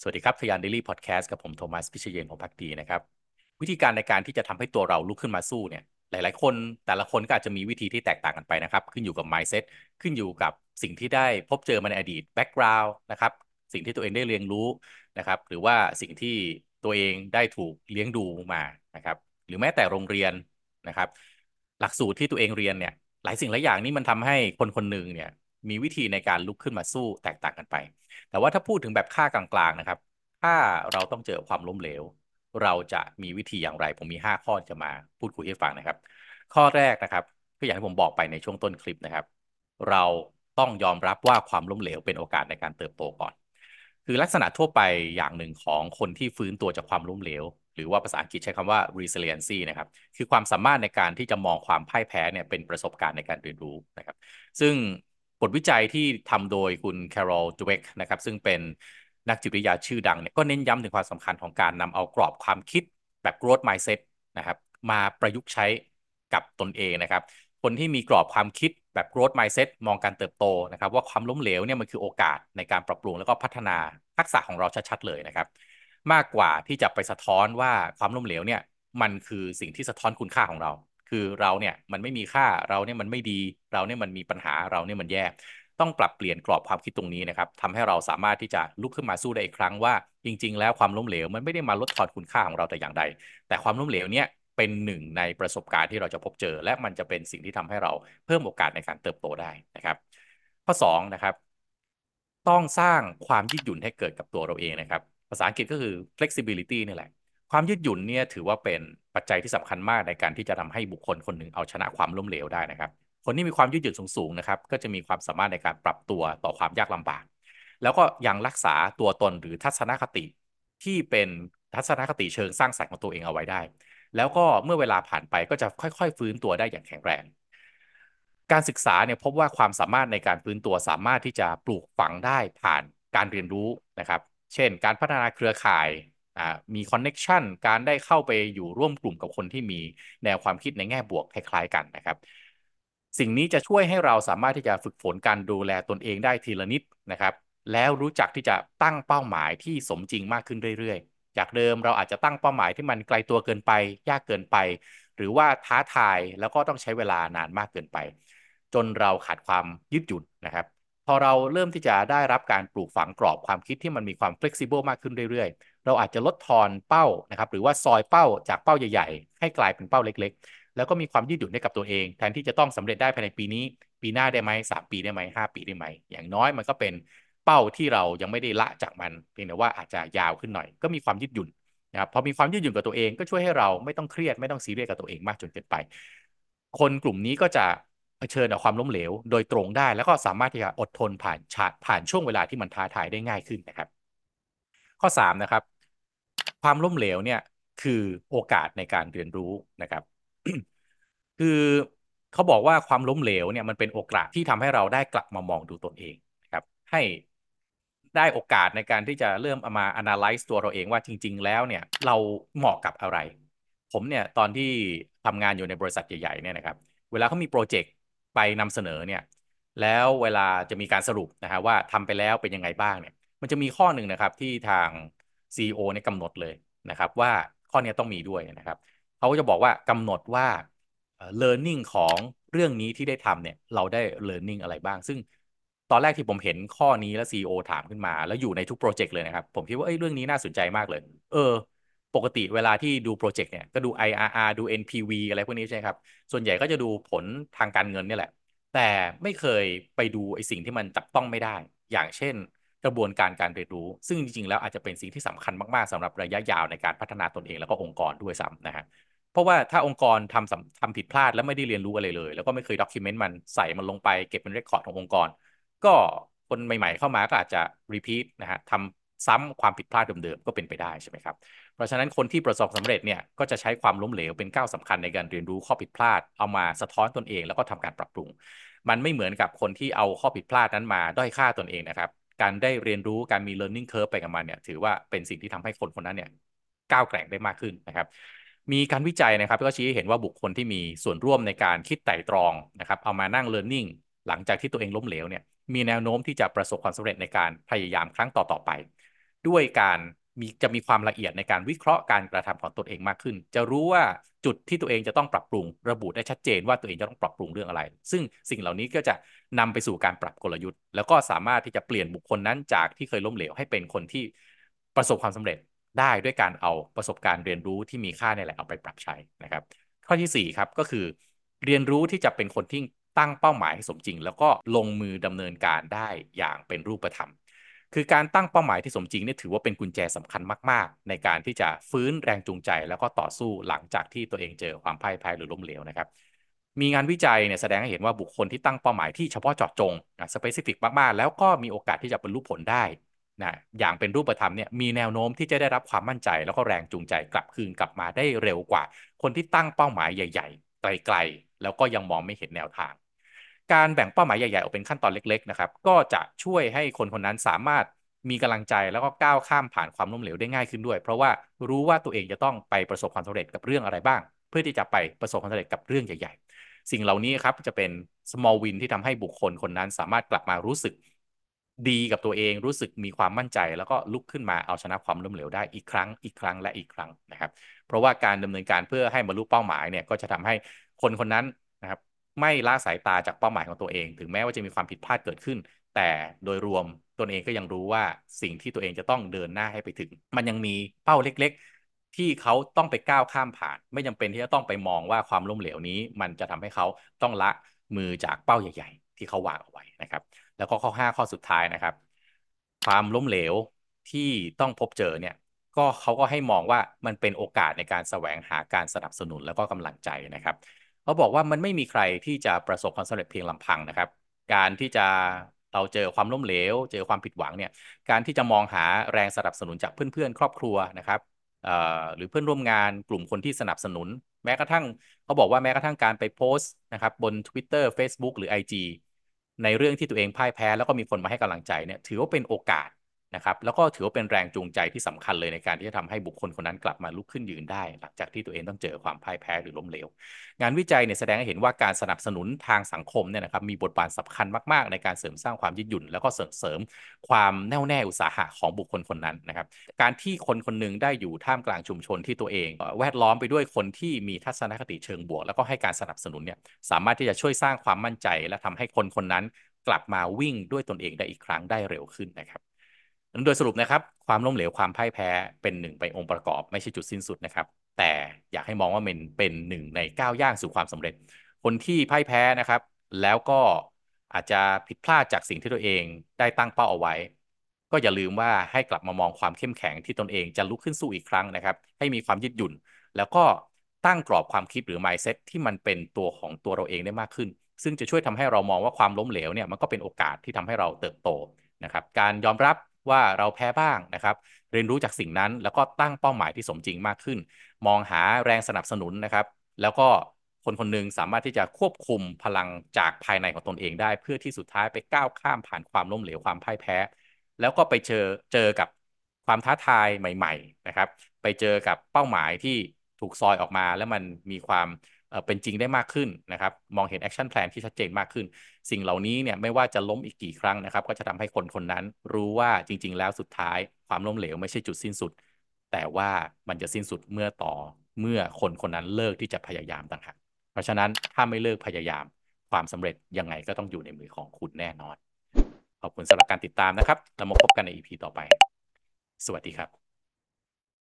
สวัสดีครับพยานเดลี่พอดแคสต์กับผมโทมัสพิเชยนของพักดีนะครับ วิธีการในการที่จะทำให้ตัวเราลุกขึ้นมาสู้เนี่ย หลาย ๆ คนแต่ละคนก็อาจจะมีวิธีที่แตกต่างกันไปนะครับ ขึ้นอยู่กับ mindset ขึ้นอยู่กับสิ่งที่ได้พบเจอมาในอดีต background นะครับ สิ่งที่ตัวเองได้เรียนรู้นะครับ หรือว่าสิ่งที่ตัวเองได้ถูกเลี้ยงดูมานะครับ หรือแม้แต่โรงเรียนนะครับ หลักสูตรที่ตัวเองเรียนเนี่ย หลายสิ่งหลายอย่างนี้มันทำให้คนคนหนึ่งเนี่ย มีวิธีในการลุกขึ้นมาสู้แตกต่างกันไป แต่ว่าถ้าพูดถึงแบบค่ากลางๆนะครับ ถ้าเราต้องเจอความล้มเหลว เราจะมีวิธีอย่างไร ผมมี 5 ข้อจะมาพูดคุยให้ฟังนะครับ ข้อแรกนะครับก็อย่างที่ผมบอกไปในช่วงต้นคลิปนะครับ เราต้องยอมรับว่าความล้มเหลวเป็นโอกาสในการเติบโตก่อน คือลักษณะทั่วไปอย่างหนึ่งของคนที่ฟื้นตัวจากความล้มเหลว หรือว่าภาษาอังกฤษใช้คำว่า resiliency นะครับ คือความสามารถในการที่จะมองความพ่ายแพ้เนี่ยเป็นประสบการณ์ในการเรียนรู้นะครับ ซึ่ง บทวิจัยที่ทำโดยคุณแคโรลดเวกนะครับซึ่งเป็นนักจิตวิทยาชื่อดังเนี่ยก็เน้นย้ำถึงความสำคัญของการนำเอากรอบความคิดแบบ growth mindset นะครับมาประยุกต์ใช้กับตนเองนะครับ คนที่มีกรอบความคิดแบบ growth mindset มองการเติบโตนะครับว่าความล้มเหลวเนี่ยมันคือโอกาสในการปรับปรุงแล้วก็พัฒนาทักษะของเราชัดๆเลยนะครับ มากกว่าที่จะไปสะท้อนว่าความล้มเหลวเนี่ยมันคือสิ่งที่สะท้อนคุณค่าของเรา คือเราเนี่ยมันไม่มีค่าเราเนี่ยมันไม่ดี เราเนี่ยมันมีปัญหาเราเนี่ยมันแย่ ต้องปรับเปลี่ยนกรอบความคิดตรงนี้นะครับทำให้เราสามารถที่จะลุกขึ้นมาสู้ได้อีกครั้งว่า จริง ๆ แล้วความล้มเหลวมันไม่ได้มาลดทอนคุณค่าของเราแต่อย่างใด แต่ความล้มเหลวเนี่ยเป็นหนึ่งในประสบการณ์ที่เราจะพบเจอ และมันจะเป็นสิ่งที่ทำให้เราเพิ่มโอกาสในการเติบโตได้นะครับ ข้อ2นะครับต้องสร้างความยืดหยุ่นให้เกิดกับตัวเราเองนะครับ ภาษาอังกฤษก็คือ flexibility นี่แหละ ความยืดหยุ่นเนี่ยถือว่าเป็นปัจจัยที่สำคัญมากในการที่จะทำให้บุคคลคนหนึ่งเอาชนะความล้มเหลวได้นะครับ คนที่มีความยืดหยุ่นสูงๆนะครับ ก็จะมีความสามารถในการปรับตัวต่อความยากลำบาก แล้วก็ยังรักษาตัวตนหรือทัศนคติที่เป็นทัศนคติเชิงสร้างสรรค์ของตัวเองเอาไว้ได้ แล้วก็เมื่อเวลาผ่านไปก็จะค่อยๆ ฟื้นตัวได้อย่างแข็งแรง การศึกษาเนี่ยพบว่าความสามารถในการฟื้นตัวสามารถที่จะปลูกฝังได้ผ่านการเรียนรู้นะครับ เช่น การพัฒนาเครือข่าย มีคอนเน็ชันการได้เข้าไปอยู่ร่วมกลุ่มกับคนที่มีแนวความคิดในแง่บวกคล้ายๆกันนะครับ สิ่งนี้จะช่วยให้เราสามารถที่จะฝึกฝนการดูแลตนเองได้ทีละนิดนะครับ แล้วรู้จักที่จะตั้งเป้าหมายที่สมจริงมากขึ้นเรื่อยๆ จากเดิมเราอาจจะตั้งเป้าหมายที่มันไกลตัวเกินไป ยากเกินไป หรือว่าท้าทายแล้วก็ต้องใช้เวลานานมากเกินไป จนเราขาดความยืดหยุ่นนะครับพอเราเริ่มที่จะได้รับการปลูกฝังกรอบความคิดที่มันมีความ flexible มากขึ้นเรื่อยๆ เราอาจจะลดทอนเป้านะครับหรือว่าซอยเป้าจากเป้าใหญ่ๆ ให้กลายเป็นเป้าเล็ก ๆ แล้วก็มีความยืดหยุ่นให้กับตัวเอง แทนที่จะต้องสำเร็จได้ภายในปีนี้ ปีหน้าได้ไหมสามปีได้ไหมห้าปีได้ไหมอย่างน้อยมันก็เป็นเป้าที่เรายังไม่ได้ละจากมันเพียงแต่ว่าอาจจะยาวขึ้นหน่อย ก็มีความยืดหยุ่นนะครับพอมีความยืดหยุ่นกับตัวเองก็ช่วยให้เราไม่ต้องเครียดไม่ต้องซีเรียสกับตัวเองมากจนเกินไป คนกลุ่มนี้ก็จะเผชิญกับความล้มเหลว โดยตรงได้ แล้วก็สามารถที่จะอดทนผ่านชาผ่านช่วงเวลาที่มันท้าทายได้ง่ายขึ้นนะครับ ข้อ3นะครับ ความล้มเหลวเนี่ยคือโอกาสในการเรียนรู้นะครับ คือเขาบอกว่าความล้มเหลวเนี่ยมันเป็นโอกาสที่ทำให้เราได้กลับมามองดูตนเองนะครับ ให้ได้โอกาสในการที่จะเริ่มเอามา analyze ตัวเราเองว่าจริง ๆ แล้วเนี่ยเราเหมาะกับอะไร ผมเนี่ยตอนที่ทำงานอยู่ในบริษัทใหญ่ๆเนี่ยนะครับ เวลาเขามีโปรเจกต์ไปนำเสนอเนี่ย แล้วเวลาจะมีการสรุปนะฮะว่าทำไปแล้วเป็นยังไงบ้างเนี่ย มันจะมีข้อหนึ่งนะครับที่ทาง CEO เนี่ยกำหนดเลยนะครับว่าข้อนี้ต้องมีด้วยนะครับเขาจะบอกว่ากำหนดว่า learning ของเรื่องนี้ที่ได้ทำเนี่ยเราได้ learning อะไรบ้าง ซึ่งตอนแรกที่ผมเห็นข้อนี้แล้ว CEO ถามขึ้นมา แล้วอยู่ในทุกโปรเจกต์เลยนะครับ ผมคิดว่าเอ้ยเรื่องนี้น่าสนใจมากเลย เออ ปกติเวลาที่ดูโปรเจกต์เนี่ยก็ดู IRR ดู NPV อะไรพวกนี้ใช่ครับ ส่วนใหญ่ก็จะดูผลทางการเงินนี่แหละ แต่ไม่เคยไปดูไอ้สิ่งที่มันจับต้องไม่ได้ อย่างเช่น กระบวนการการเรียนรู้ ซึ่งจริงๆ แล้วอาจจะเป็นสิ่งที่สำคัญมากๆสำหรับระยะยาวในการพัฒนาตนเองแล้วก็องค์กรด้วยซ้ำนะฮะเพราะว่าถ้าองค์กรทำทำผิดพลาดแล้วไม่ได้เรียนรู้อะไรเลย แล้วก็ไม่เคยด็อกิเมนต์มันใส่มันลงไปเก็บเป็นเรคคอร์ดขององค์กร ก็คนใหม่ๆ เข้ามาก็อาจจะรีพีทนะฮะทำซ้ำความผิดพลาดเดิมๆก็เป็นไปได้ใช่ไหมครับเพราะฉะนั้นคนที่ประสบสำเร็จเนี่ยก็จะใช้ความล้มเหลวเป็นก้าวสาคัญในการเรียนรู้ข้อผิดพลาดเอามาสะท้อนตนเองแล้วก็ทำการปรับปรุง มันไม่เหมือนกับคนที่เอาข้อผิดพลาดนั้นมาด้อยค่าตนเองนะครับ การได้เรียนรู้การมี learning curve ไปกับมันเนี่ยถือว่าเป็นสิ่งที่ทำให้คนคนนั้นเนี่ยก้าวแกร่งได้มากขึ้นนะครับ มีการวิจัยนะครับก็ชี้ให้เห็นว่าบุคคลที่มีส่วนร่วมในการคิดไต่ตรองนะครับเอามานั่ง learning หลังจากที่ตัวเองล้มเหลวเนี่ยมีแนวโน้มที่จะประสบความสำเร็จในการพยายามครั้งต่อๆไป ด้วยการ มีจะมีความละเอียดในการวิเคราะห์การกระทำของตนเองมากขึ้น จะรู้ว่าจุดที่ตัวเองจะต้องปรับปรุง ระบุได้ชัดเจนว่าตัวเองจะต้องปรับปรุงเรื่องอะไร ซึ่งสิ่งเหล่านี้ก็จะนำไปสู่การปรับกลยุทธ์ แล้วก็สามารถที่จะเปลี่ยนบุคคลนั้นจากที่เคยล้มเหลวให้เป็นคนที่ประสบความสำเร็จได้ด้วยการเอาประสบการณ์เรียนรู้ที่มีค่าในแหละเอาไปปรับใช้นะครับ ข้อที่4ครับก็คือ เรียนรู้ที่จะเป็นคนที่ตั้งเป้าหมายให้สมจริง แล้วก็ลงมือดำเนินการได้อย่างเป็นรูปธรรม คือการตั้งเป้าหมายที่สมจริงนี่ถือว่าเป็นกุญแจสำคัญมาก ๆ ในการที่จะฟื้นแรงจูงใจ แล้วก็ต่อสู้หลังจากที่ตัวเองเจอความพ่ายแพ้หรือล้มเหลวนะครับ มีงานวิจัยเนี่ยแสดงให้เห็นว่าบุคคลที่ตั้งเป้าหมายที่เฉพาะเจาะจงนะสเปซิฟิกมาก ๆ แล้วก็มีโอกาสที่จะบรรลุผลได้นะอย่างเป็นรูปธรรมเนี่ยมีแนวโน้มที่จะได้รับความมั่นใจ แล้วก็แรงจูงใจกลับคืนกลับมาได้เร็วกว่า คนที่ตั้งเป้าหมายใหญ่ ๆ ไกล ๆ แล้วก็ยังมองไม่เห็นแนวทาง การแบ่งเป้าหมายใหญ่ๆออกเป็นขั้นตอนเล็ก ๆ นะครับ ก็จะช่วยให้คนคนนั้นสามารถมีกำลังใจแล้วก็ก้าวข้ามผ่านความล้มเหลวได้ง่ายขึ้นด้วย เพราะว่ารู้ว่าตัวเองจะต้องไปประสบความสำเร็จกับเรื่องอะไรบ้าง เพื่อที่จะไปประสบความสำเร็จกับเรื่องใหญ่ ๆ สิ่งเหล่านี้ครับจะเป็น small win ที่ทำให้บุคคลคนนั้นสามารถกลับมารู้สึกดีกับตัวเองรู้สึกมีความมั่นใจ แล้วก็ลุกขึ้นมาเอาชนะความล้มเหลวได้อีกครั้ง อีกครั้งและอีกครั้งนะครับ เพราะว่าการดำเนินการเพื่อให้บรรลุเป้าหมายเนี่ยก็จะทำให้คนคนนั้น ไม่ละสายตาจากเป้าหมายของตัวเอง ถึงแม้ว่าจะมีความผิดพลาดเกิดขึ้น แต่โดยรวมตนเองก็ยังรู้ว่าสิ่งที่ตัวเองจะต้องเดินหน้าให้ไปถึง มันยังมีเป้าเล็ก ๆ ที่เขาต้องไปก้าวข้ามผ่าน ไม่จำเป็นที่จะต้องไปมองว่าความล้มเหลวนี้ มันจะทำให้เขาต้องละมือจากเป้าใหญ่ ๆ ที่เขาวางเอาไว้นะครับ แล้วก็ข้อ 5 ข้อสุดท้ายนะครับ ความล้มเหลวที่ต้องพบเจอเนี่ยก็เขาก็ให้มองว่ามันเป็นโอกาสในการแสวงหาการสนับสนุนแล้วก็กำลังใจนะครับ เขาบอกว่ามันไม่มีใครที่จะประสบความสำเร็จเพียงลำพังนะครับ การที่จะเราเจอความล้มเหลว เจอความผิดหวังเนี่ยการที่จะมองหาแรงสนับสนุนจากเพื่อนๆ ครอบครัวนะครับหรือเพื่อนร่วมงานกลุ่มคนที่สนับสนุน แม้กระทั่งเขาบอกว่าแม้กระทั่งการไปโพสต์นะครับบน Twitter Facebook หรือ IG ในเรื่องที่ตัวเองพ่ายแพ้ แล้วก็มีคนมาให้กำลังใจเนี่ยถือว่าเป็นโอกาส นะครับแล้วก็ถือว่าเป็นแรงจูงใจที่สำคัญเลยในการที่จะทำให้บุคคลคนนั้นกลับมาลุกขึ้นยืนได้ หลังจากที่ตัวเองต้องเจอความพ่ายแพ้หรือล้มเหลว งานวิจัยเนี่ยแสดงให้เห็นว่าการสนับสนุนทางสังคมเนี่ยนะครับมีบทบาทสำคัญมาก ๆ ในการเสริมสร้างความยืดหยุ่น แล้วก็เสริมเสริมความแน่วแน่อุตสาหะของบุคคลคนนั้นนะครับการที่คนคนหนึ่งได้อยู่ท่ามกลางชุมชนที่ตัวเอง แวดล้อมไปด้วยคนที่มีทัศนคติเชิงบวก แล้วก็ให้การสนับสนุนเนี่ยสามารถที่จะช่วยสร้างความมั่นใจ และทำให้คนคนนั้นกลับมาวิ่งด้วยตนเองได้อีกครั้งได้เร็วขึ้นนะครับ โดยสรุปนะครับ ความล้มเหลวความพ่ายแพ้เป็นหนึ่งไปองค์ประกอบไม่ใช่จุดสิ้นสุดนะครับ แต่อยากให้มองว่ามันเป็นหนึ่งในก้าวย่างสู่ความสำเร็จ คนที่พ่ายแพ้นะครับ แล้วก็อาจจะผิดพลาดจากสิ่งที่ตัวเองได้ตั้งเป้าเอาไว้ ก็อย่าลืมว่าให้กลับมามองความเข้มแข็งที่ตนเองจะลุกขึ้นสู้อีกครั้งนะครับ ให้มีความยืดหยุ่น แล้วก็ตั้งกรอบความคิดหรือ mindset ที่มันเป็นตัวของตัวเราเองได้มากขึ้น ซึ่งจะช่วยทำให้เรามองว่าความล้มเหลวเนี่ยมันก็เป็นโอกาสที่ทำให้เราเติบโตนะครับ การยอมรับ ว่าเราแพ้บ้างนะครับ เรียนรู้จากสิ่งนั้น แล้วก็ตั้งเป้าหมายที่สมจริงมากขึ้น มองหาแรงสนับสนุนนะครับ แล้วก็คนคนหนึ่งสามารถที่จะควบคุมพลังจากภายในของตนเองได้ เพื่อที่สุดท้ายไปก้าวข้ามผ่านความล้มเหลวความพ่ายแพ้ แล้วก็ไปเจอเจอกับความท้าทายใหม่ ๆ นะครับ ไปเจอกับเป้าหมายที่ถูกซอยออกมาแล้วมันมีความ เป็นจริงได้มากขึ้นนะครับ มองเห็น action plan ที่ชัดเจนมากขึ้น สิ่งเหล่านี้เนี่ยไม่ว่าจะล้มอีกกี่ครั้งนะครับ ก็จะทำให้คนคนนั้นรู้ว่าจริง ๆ แล้วสุดท้าย ความล้มเหลวไม่ใช่จุดสิ้นสุด แต่ว่ามันจะสิ้นสุดเมื่อต่อเมื่อคนคนนั้นเลิกที่จะพยายามต่างหากเพราะฉะนั้นถ้าไม่เลิกพยายาม ความสำเร็จยังไงก็ต้องอยู่ในมือของคุณแน่นอน ขอบคุณสำหรับการติดตามนะครับ แล้วมาพบกันใน EP ต่อไป สวัสดีครับ